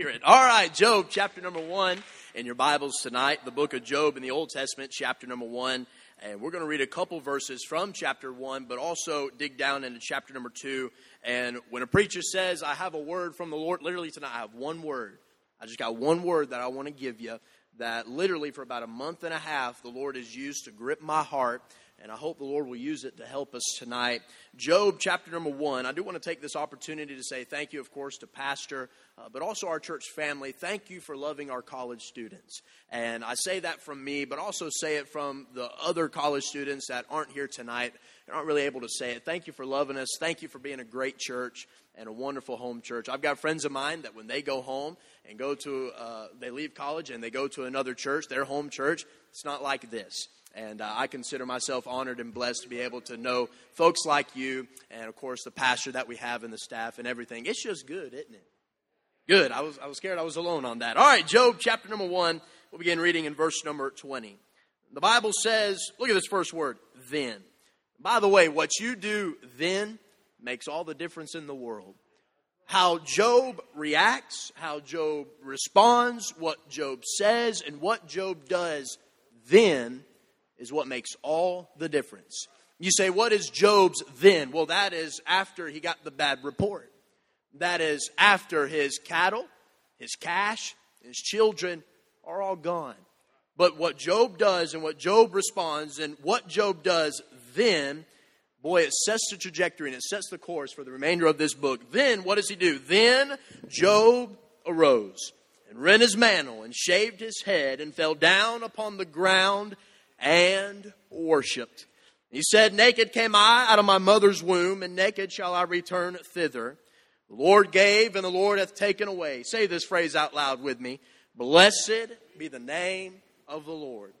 All right, Job chapter number one in your Bibles tonight, the book of Job in the Old Testament, chapter number one. And we're going to read a couple verses from chapter one, but also dig down into chapter number two. And when a preacher says, I have a word from the Lord, literally tonight, I have one word. I just got one word that I want to give you that literally for about a month and a half, the Lord has used to grip my heart and I hope the Lord will use it to help us tonight. Job chapter number one. I do want to take this opportunity to say thank you, of course, to Pastor, uh, but also our church family. Thank you for loving our college students. And I say that from me, but also say it from the other college students that aren't here tonight and aren't really able to say it. Thank you for loving us. Thank you for being a great church and a wonderful home church. I've got friends of mine that when they go home and go to, uh, they leave college and they go to another church, their home church, it's not like this. And uh, I consider myself honored and blessed to be able to know folks like you, and of course the pastor that we have and the staff and everything. It's just good, isn't it? Good. I was, I was scared I was alone on that. All right, Job chapter number one. We'll begin reading in verse number 20. The Bible says, look at this first word, then. By the way, what you do then makes all the difference in the world. How Job reacts, how Job responds, what Job says, and what Job does then is what makes all the difference. You say, what is Job's then? Well, that is after he got the bad report. That is after his cattle, his cash, his children are all gone. But what Job does and what Job responds and what Job does then, boy, it sets the trajectory and it sets the course for the remainder of this book. Then, what does he do? Then Job arose and rent his mantle and shaved his head and fell down upon the ground and worshiped. He said, Naked came I out of my mother's womb, and naked shall I return thither. The Lord gave, and the Lord hath taken away. Say this phrase out loud with me. Blessed be the name of the Lord.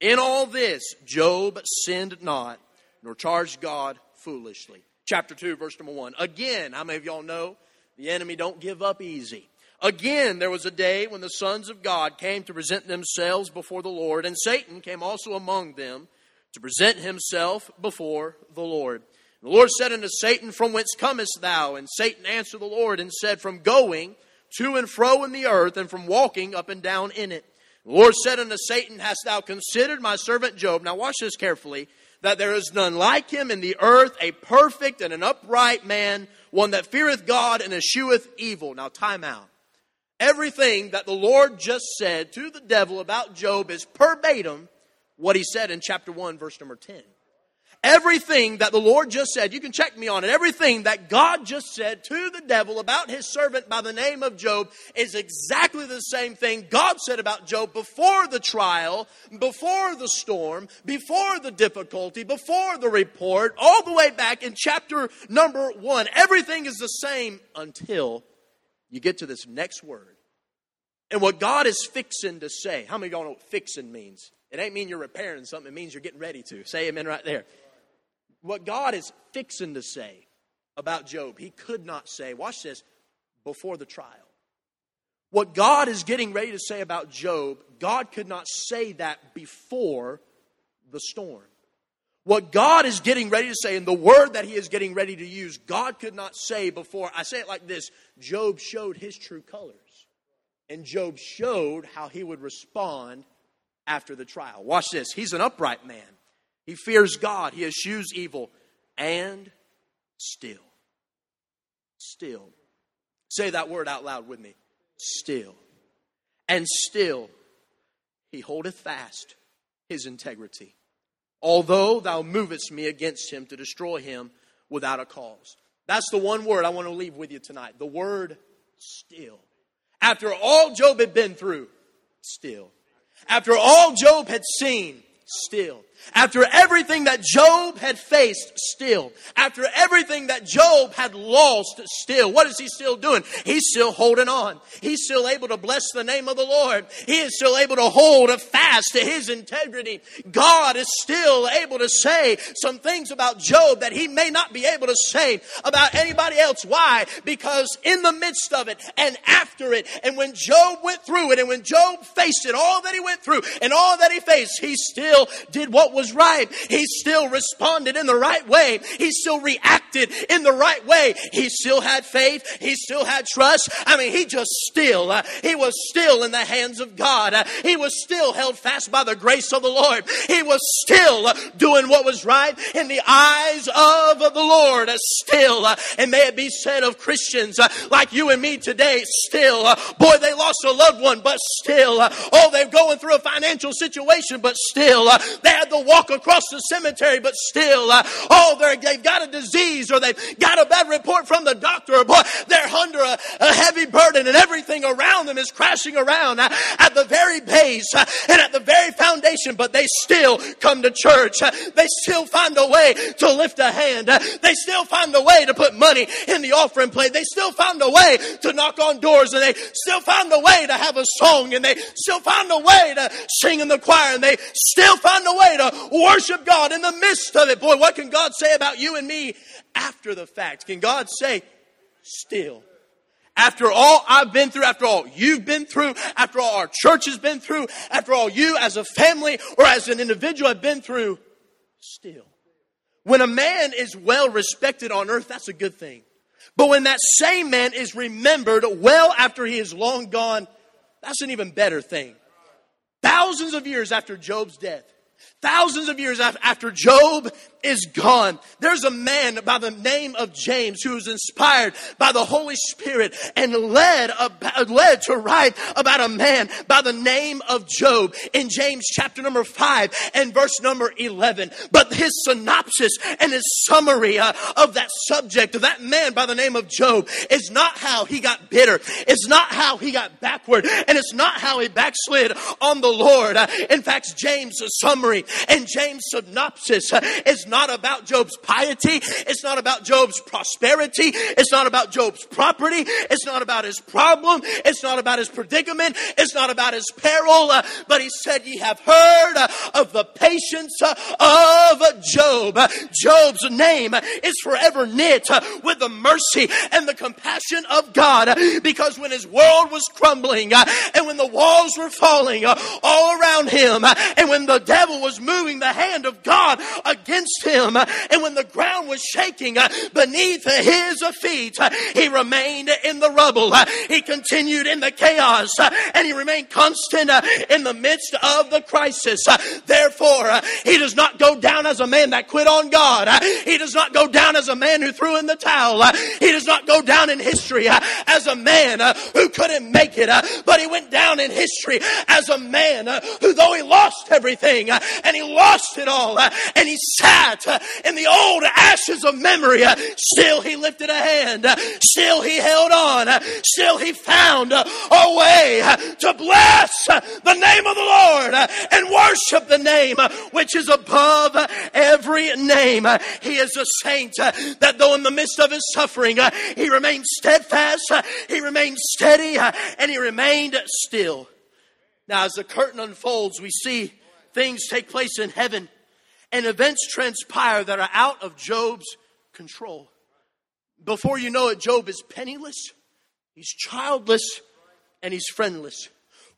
In all this, Job sinned not, nor charged God foolishly. Chapter 2, verse number 1. Again, how many of y'all know the enemy don't give up easy? Again, there was a day when the sons of God came to present themselves before the Lord, and Satan came also among them to present himself before the Lord. The Lord said unto Satan, From whence comest thou? And Satan answered the Lord and said, From going to and fro in the earth, and from walking up and down in it. The Lord said unto Satan, Hast thou considered my servant Job? Now watch this carefully. That there is none like him in the earth, a perfect and an upright man, one that feareth God and escheweth evil. Now time out. Everything that the Lord just said to the devil about Job is verbatim what he said in chapter 1, verse number 10. Everything that the Lord just said, you can check me on it, everything that God just said to the devil about his servant by the name of Job is exactly the same thing God said about Job before the trial, before the storm, before the difficulty, before the report, all the way back in chapter number 1. Everything is the same until you get to this next word. And what God is fixing to say, how many of y'all know what fixing means? It ain't mean you're repairing something, it means you're getting ready to. Say amen right there. What God is fixing to say about Job, he could not say, watch this, before the trial. What God is getting ready to say about Job, God could not say that before the storm. What God is getting ready to say, and the word that He is getting ready to use, God could not say before. I say it like this Job showed his true colors. And Job showed how he would respond after the trial. Watch this. He's an upright man. He fears God. He eschews evil. And still. Still. Say that word out loud with me. Still. And still he holdeth fast his integrity. Although thou movest me against him to destroy him without a cause. That's the one word I want to leave with you tonight. The word still. After all Job had been through, still. After all Job had seen, still. After everything that Job had faced, still. After everything that Job had lost, still. What is he still doing? He's still holding on. He's still able to bless the name of the Lord. He is still able to hold a fast to his integrity. God is still able to say some things about Job that he may not be able to say about anybody else. Why? Because in the midst of it and after it, and when Job went through it, and when Job faced it, all that he went through and all that he faced, he still did what was right. He still responded in the right way. He still reacted in the right way. He still had faith. He still had trust. I mean, he just still, uh, he was still in the hands of God. Uh, he was still held fast by the grace of the Lord. He was still uh, doing what was right in the eyes of the Lord. Uh, still, uh, and may it be said of Christians uh, like you and me today, still, boy, they lost a loved one, but still, oh, they're going through a financial situation, but still, they had walk across the cemetery, but still, uh, oh, they've got a disease or they've got a bad report from the doctor, boy, they're under a, a heavy burden and everything around them is crashing around uh, at the very base uh, and at the very foundation, but they still come to church. They still find a way to lift a hand. They still find a way to put money in the offering plate. They still find a way to knock on doors and they still find a way to have a song and they still find a way to sing in the choir and they still find a way to worship God in the midst of it. Boy, what can God say about you and me after the fact? Can God say, still? After all I've been through, after all you've been through, after all our church has been through, after all you as a family or as an individual have been through, still. When a man is well respected on earth, that's a good thing. But when that same man is remembered well after he is long gone, that's an even better thing. Thousands of years after Job's death, thousands of years after Job is gone. There's a man by the name of James who was inspired by the Holy Spirit and led, led to write about a man by the name of Job in James chapter number 5 and verse number 11. But his synopsis and his summary uh, of that subject of that man by the name of Job is not how he got bitter. It's not how he got backward. And it's not how he backslid on the Lord. Uh, in fact, James' summary and James' synopsis uh, is not about Job's piety. It's not about Job's prosperity. It's not about Job's property. It's not about his problem. It's not about his predicament. It's not about his peril. Uh, but he said, Ye have heard uh, of the patience uh, of Job. Job's name is forever knit uh, with the mercy and the compassion of God because when his world was crumbling uh, and when the walls were falling all around him and when the devil was moving the hand of God against him. And when the ground was shaking uh, beneath his feet, uh, he remained in the rubble. Uh, he continued in the chaos and he remained constant in the midst of the crisis. Therefore, he does not go down as a man that quit on God. He does not go down as a man who threw in the towel. He does not go down in history as a man who couldn't make it, but he went down in history as a man who, though he lost everything and he lost it all and he sat Uh, in the old ashes of memory, uh, still he lifted a hand. Uh, still he held on. Still he found a way to bless the name of the Lord and worship the name which is above every name. He is a saint that though in the midst of his suffering, he remained steadfast, he remained steady, and he remained still. Now, as the curtain unfolds, we see things take place in heaven and events transpire that are out of Job's control. Before you know it, Job is penniless, he's childless, and he's friendless.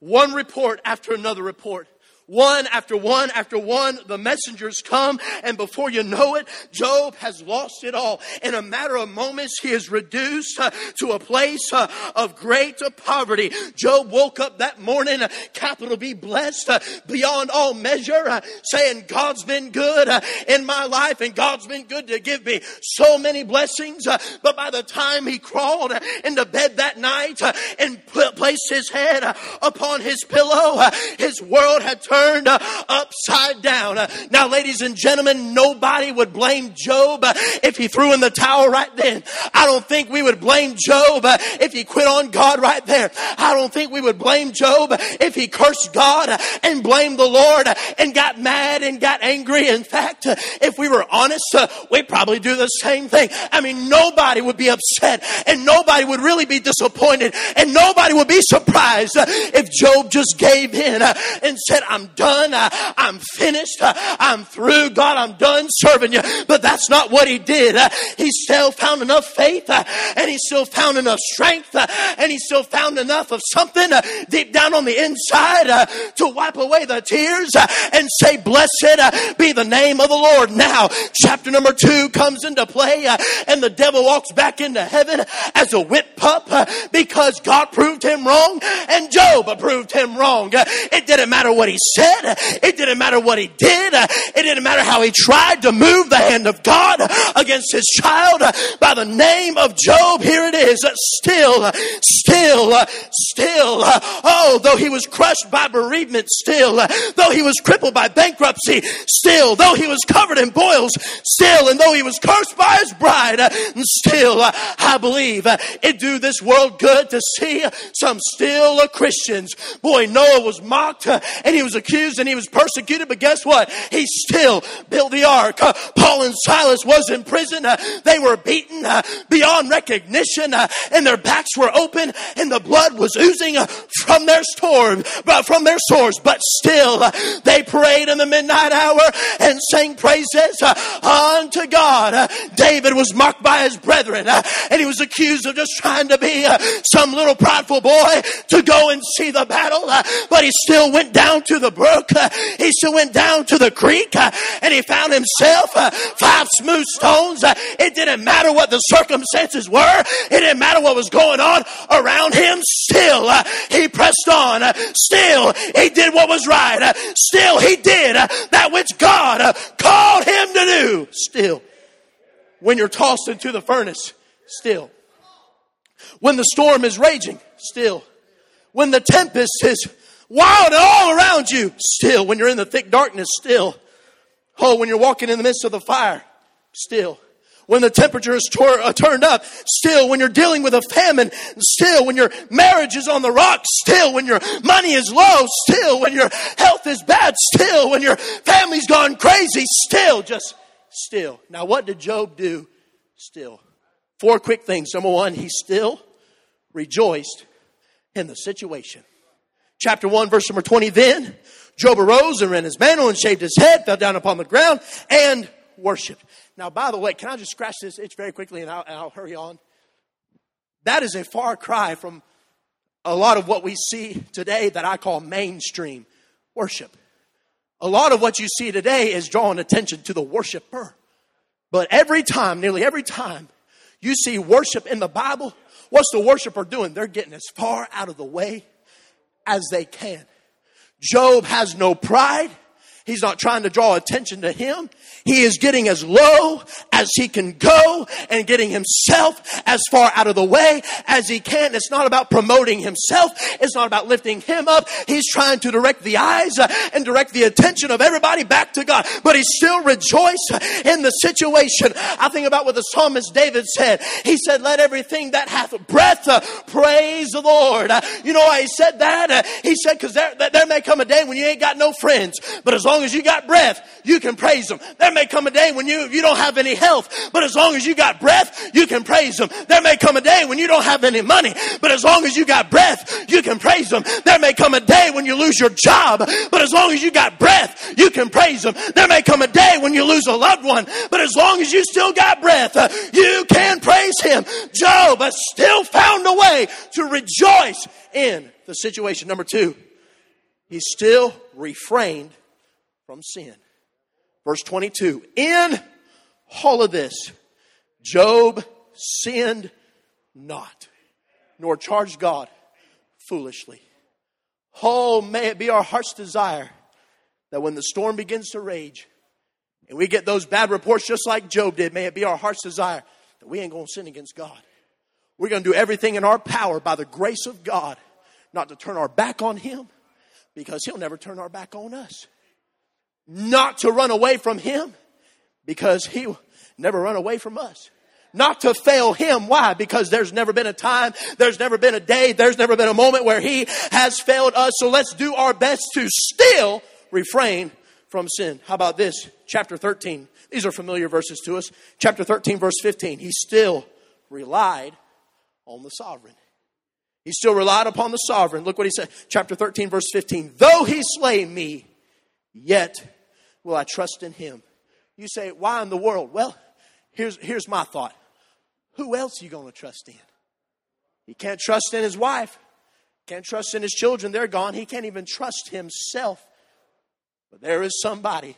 One report after another report one after one after one, the messengers come, and before you know it, Job has lost it all. In a matter of moments, he is reduced uh, to a place uh, of great poverty. Job woke up that morning, uh, capital B, blessed uh, beyond all measure, uh, saying, God's been good uh, in my life, and God's been good to give me so many blessings. but by the time he crawled into bed that night and placed his head upon his pillow, his world had turned turned uh, upside down. Uh, now, ladies and gentlemen, nobody would blame Job uh, if he threw in the towel right then. I don't think we would blame Job uh, if he quit on God right there. I don't think we would blame Job uh, if he cursed God uh, and blamed the Lord and got mad and got angry. In fact, if we were honest, we'd probably do the same thing. I mean, nobody would be upset and nobody would really be disappointed and nobody would be surprised if Job just gave in and said, I'm Done. I'm finished. I'm through. God, I'm done serving you. But that's not what he did. He still found enough faith and he still found enough strength and he still found enough of something deep down on the inside to wipe away the tears and say, blessed be the name of the Lord. Now, chapter number two comes into play and the devil walks back into heaven as a whip pup because God proved him wrong and Job proved him wrong. It didn't matter what he said. It didn't matter what he did. It didn't matter how he tried to move the hand of God against his child. By the name of Job, here it is. Still, still, still. Oh, though he was crushed by bereavement, still. Though he was crippled by bankruptcy, still. Though he was covered in boils, still. And though he was cursed by his bride, still, I believe it do this world good to see some still Christians. Boy, Noah was mocked and he was accused and he was persecuted, but guess what? He still built the ark. Uh, Paul and Silas was in prison. Uh, they were beaten uh, beyond recognition and their backs were open and the blood was oozing from their store, from their sores, but still they prayed in the midnight hour and sang praises unto God. David was mocked by his brethren and he was accused of just trying to be some little prideful boy to go and see the battle, but he still went down to the brook. Uh, he still went down to the creek uh, and he found himself uh, five smooth stones. It didn't matter what the circumstances were. It didn't matter what was going on around him. Still, he pressed on. Still, he did what was right. Still, he did that which God called him to do. Still, when you're tossed into the furnace, still. When the storm is raging, still. When the tempest is wild and all around you, still. When you're in the thick darkness, still. Oh, when you're walking in the midst of the fire, still. When the temperature is tor- uh, turned up, still. When you're dealing with a famine, still. When your marriage is on the rocks, still. When your money is low, still. When your health is bad, still. When your family's gone crazy, still. Just still. Now, what did Job do? Still. Four quick things. Number one, he still rejoiced in the situation. Chapter 1, verse number 20. Then Job arose and rent his mantle and shaved his head, fell down upon the ground, and worshiped. Now, by the way, can I just scratch this itch very quickly and I'll, and I'll hurry on? That is a far cry from a lot of what we see today that I call mainstream worship. A lot of what you see today is drawing attention to the worshiper. But every time, nearly every time, you see worship in the Bible, what's the worshiper doing? They're getting as far out of the way as they can. Job has no pride. He's not trying to draw attention to him. He is getting as low as he can go and getting himself as far out of the way as he can. It's not about promoting himself. It's not about lifting him up. He's trying to direct the eyes and direct the attention of everybody back to God. But he still rejoiced in the situation. I think about what the psalmist David said. He said, let everything that hath breath uh, praise the Lord. You know why he said that? He said, cause there, there may come a day when you ain't got no friends, but as long as you got breath, you can praise them. There may come a day when you, you don't have any health, but as long as you got breath, you can praise Him. There may come a day when you don't have any money, but as long as you got breath, you can praise Him. There may come a day when you lose your job, but as long as you got breath, you can praise Him. There may come a day when you lose a loved one, but as long as you still got breath, uh, you can praise Him. Job still found a way to rejoice in the situation. Number two, he still refrained from sin. Verse 22 In all of this, Job sinned not, nor charged God foolishly. Oh, may it be our heart's desire that when the storm begins to rage and we get those bad reports just like Job did, may it be our heart's desire that we ain't going to sin against God. We're going to do everything in our power by the grace of God not to turn our back on Him because He'll never turn our back on us not to run away from Him because He will never run away from us. Not to fail Him. Why? Because there's never been a time, there's never been a day, there's never been a moment where He has failed us. So let's do our best to still refrain from sin. How about this? Chapter 13. These are familiar verses to us. Chapter 13, verse 15. He still relied on the sovereign. He still relied upon the sovereign. Look what he said. Chapter 13, verse 15. Though he slay me, yet will I trust in him. You say, why in the world? Well, here's, here's my thought. Who else are you going to trust in? He can't trust in his wife. Can't trust in his children. They're gone. He can't even trust himself. But there is somebody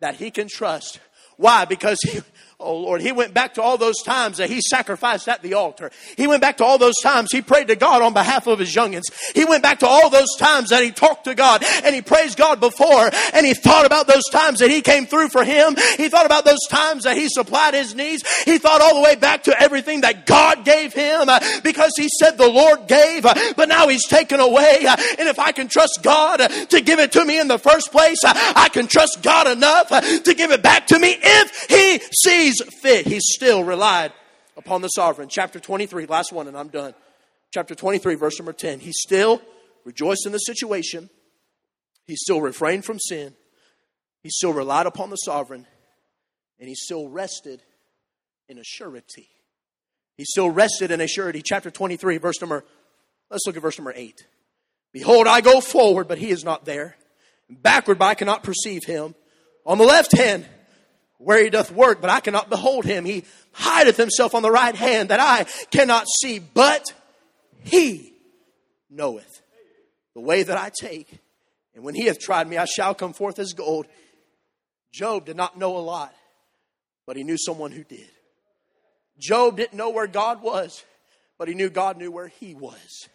that he can trust. Why? Because he, Oh Lord, he went back to all those times that he sacrificed at the altar. He went back to all those times he prayed to God on behalf of his youngins. He went back to all those times that he talked to God and he praised God before and he thought about those times that he came through for him. He thought about those times that he supplied his needs. He thought all the way back to everything that God gave him uh, because he said the Lord gave, uh, but now he's taken away. Uh, and if I can trust God to give it to me in the first place, I can trust God enough to give it back to me if he sees sees fit, he still relied upon the sovereign. Chapter 23, last one, and I'm done. Chapter 23, verse number 10. He still rejoiced in the situation. He still refrained from sin. He still relied upon the sovereign. And he still rested in a surety. He still rested in a surety. Chapter 23, verse number, let's look at verse number 8. Behold, I go forward, but he is not there. Backward, but I cannot perceive him. On the left hand, where he doth work, but I cannot behold him. He hideth himself on the right hand that I cannot see, but he knoweth the way that I take. And when he hath tried me, I shall come forth as gold. Job did not know a lot, but he knew someone who did. Job didn't know where God was, but he knew God knew where he was.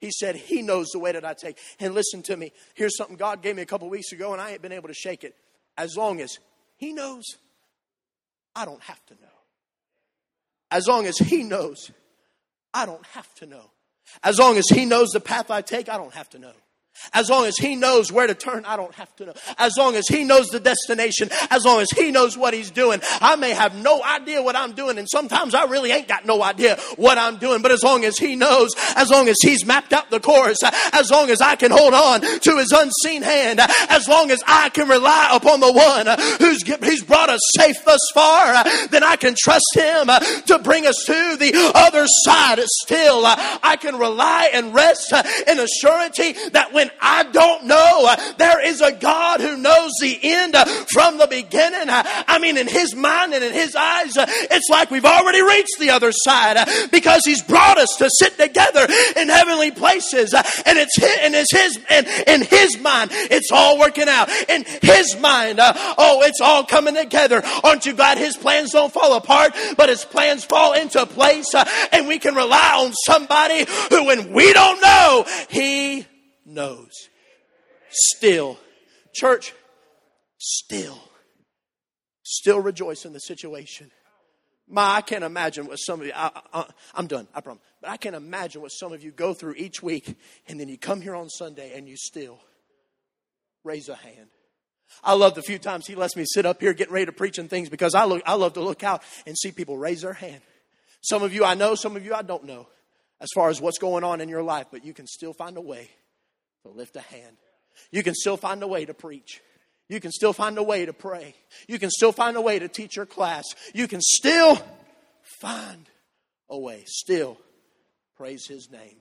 He said, He knows the way that I take. And listen to me. Here's something God gave me a couple weeks ago, and I ain't been able to shake it. As long as He knows, I don't have to know. As long as He knows, I don't have to know. As long as He knows the path I take, I don't have to know. As long as he knows where to turn, I don't have to know. As long as he knows the destination, as long as he knows what he's doing, I may have no idea what I'm doing. And sometimes I really ain't got no idea what I'm doing. But as long as he knows, as long as he's mapped out the course, as long as I can hold on to his unseen hand, as long as I can rely upon the one who's, who's brought us safe thus far, then I can trust him to bring us to the other side. Still, I can rely and rest in a surety that when I don't know. Uh, there is a God who knows the end uh, from the beginning. Uh, I mean, in His mind and in His eyes, it's like we've already reached the other side because He's brought us to sit together in heavenly places. And it's His, and it's His, and in His mind, it's all working out. In His mind, oh, it's all coming together. Aren't you glad His plans don't fall apart, but His plans fall into place and we can rely on somebody who, when we don't know, He knows. Still, church, still, still rejoice in the situation. My, I can't imagine what some of you, I, am done, I promise. But I can't imagine what some of you go through each week and then you come here on Sunday and you still raise a hand. I love the few times he lets me sit up here getting ready to preach and things because I look, I love to look out and see people raise their hand. Some of you I know, some of you I don't know as far as what's going on in your life, but you can still find a way to lift a hand. You can still find a way to preach. You can still find a way to pray. You can still find a way to teach your class. You can still find a way. Still praise his name.